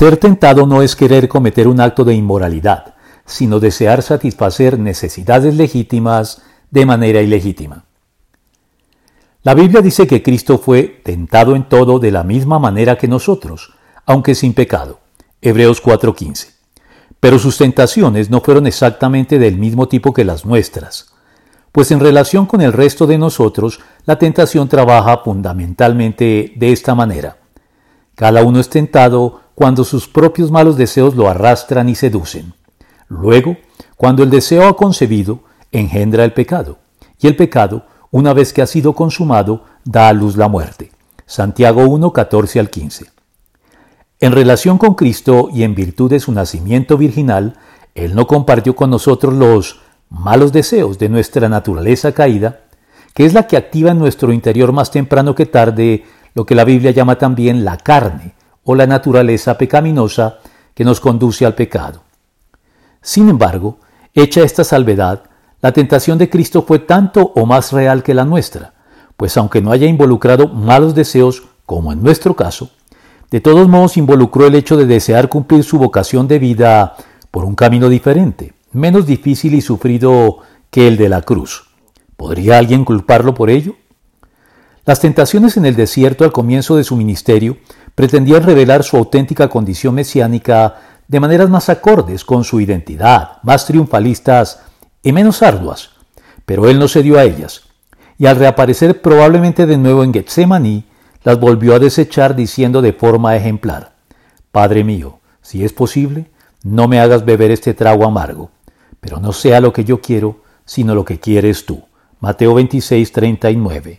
Ser tentado no es querer cometer un acto de inmoralidad, sino desear satisfacer necesidades legítimas de manera ilegítima. La Biblia dice que Cristo fue tentado en todo de la misma manera que nosotros, aunque sin pecado. Hebreos 4:15. Pero sus tentaciones no fueron exactamente del mismo tipo que las nuestras, pues en relación con el resto de nosotros, la tentación trabaja fundamentalmente de esta manera. Cada uno es tentado cuando sus propios malos deseos lo arrastran y seducen. Luego, cuando el deseo ha concebido, engendra el pecado, y el pecado, una vez que ha sido consumado, da a luz la muerte. Santiago 1, 14 al 15. En relación con Cristo y en virtud de su nacimiento virginal, Él no compartió con nosotros los malos deseos de nuestra naturaleza caída, que es la que activa en nuestro interior más temprano que tarde lo que la Biblia llama también la carne o la naturaleza pecaminosa que nos conduce al pecado. Sin embargo, hecha esta salvedad, la tentación de Cristo fue tanto o más real que la nuestra, pues aunque no haya involucrado malos deseos, como en nuestro caso, de todos modos involucró el hecho de desear cumplir su vocación de vida por un camino diferente, menos difícil y sufrido que el de la cruz. ¿Podría alguien culparlo por ello? Las tentaciones en el desierto al comienzo de su ministerio pretendían revelar su auténtica condición mesiánica de maneras más acordes con su identidad, más triunfalistas y menos arduas, pero él no cedió a ellas, y al reaparecer probablemente de nuevo en Getsemaní, las volvió a desechar diciendo de forma ejemplar, Padre mío, si es posible, no me hagas beber este trago amargo, pero no sea lo que yo quiero, sino lo que quieres tú. Mateo 26, 39.